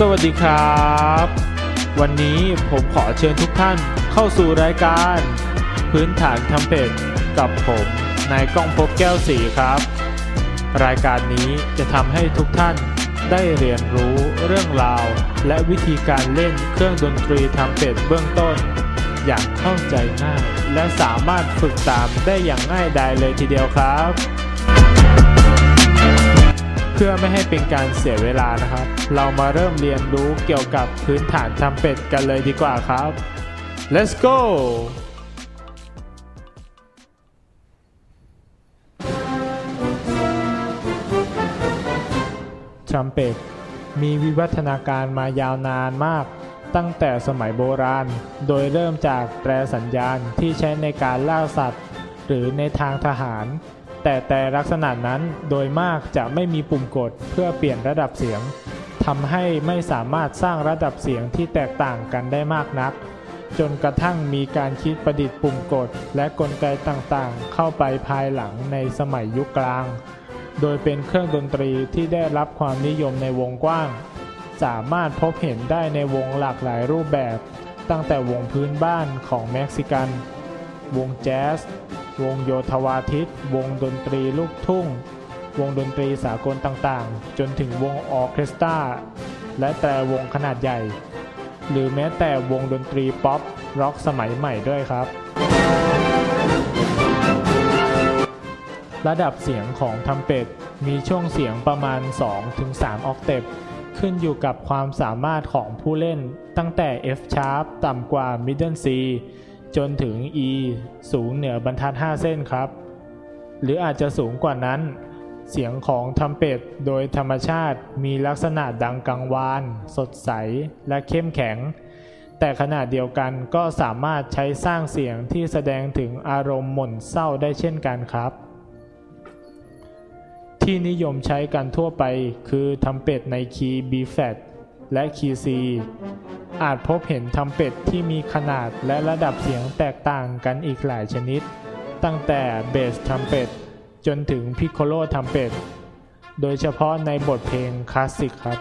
สวัสดีครับ วันนี้ผมขอเชิญทุกท่านเข้าสู่รายการ พื้นฐานทำเป็ดกับผมนายก้องพบแก้วสีครับ รายการนี้จะทำให้ทุกท่านได้เรียนรู้เรื่องราว และวิธีการเล่นเครื่องดนตรีทำเป็ดเบื้องต้น อย่างเข้าใจง่าย และสามารถฝึกตามได้อย่างง่ายดายเลยทีเดียวครับ เพื่อไม่ให้เป็นการเสียเวลานะครับ เรามาเริ่มเรียนรู้เกี่ยวกับพื้นฐานทำเป็ดกันเลยดีกว่าครับ let's go ทรัมเป็ตมีวิวัฒนาการมายาวนานมาก ตั้งแต่สมัยโบราณ โดยเริ่มจากแตรสัญญาณที่ใช้ในการล่าสัตว์ หรือในทางทหาร แต่แต่ลักษณะนั้นโดยมากจะไม่มีปุ่มกดเพื่อเปลี่ยนระดับเสียงทำให้ไม่สามารถสร้างระดับเสียงที่แตกต่างกันได้มากนัก จนกระทั่งมีการคิดประดิษฐ์ปุ่มกด และกลไกต่างๆ เข้าไปภายหลังในสมัยยุคกลาง โดยเป็นเครื่องดนตรีที่ได้รับความนิยมในวงกว้าง สามารถพบเห็นได้ในวงหลากหลายรูปแบบ ตั้งแต่วงพื้นบ้านของเม็กซิกัน วงแจ๊ส วงโยธวาทิต วงดนตรีลูกทุ่ง วงดนตรีสากลต่างๆ จนถึงวงออเคสตราและแตรวงขนาดใหญ่ หรือแม้แต่วงดนตรีป๊อปร็อกสมัยใหม่ด้วยครับ ระดับเสียงของทรัมเป็ตมีช่วงเสียงประมาณ 2-3 octaveขึ้นอยู่กับความสามารถของผู้เล่นตั้งแต่ F sharp ต่ำกว่า middle C จนถึง E สูงเหนือบรรทัด 5 เส้นครับ หรืออาจจะสูงกว่านั้น เสียงของทำเป็ดโดยธรรมชาติมีลักษณะดังกังวาน สดใส และเข้มแข็ง แต่ขณะเดียวกันก็สามารถใช้สร้างเสียงที่แสดงถึงอารมณ์หม่นเศร้าได้เช่นกันครับ ที่นิยมใช้กันทั่วไปคือทำเป็ดในคีย์ B flat และคีย์ C อาจพบเห็นทำเป็ดที่มีขนาดและระดับเสียงแตกต่างกันอีกหลายชนิด ตั้งแต่เบสทำเป็ดจนถึงพิโคโลทำเป็ดโดยเฉพาะในบทเพลงคลาสสิกครับ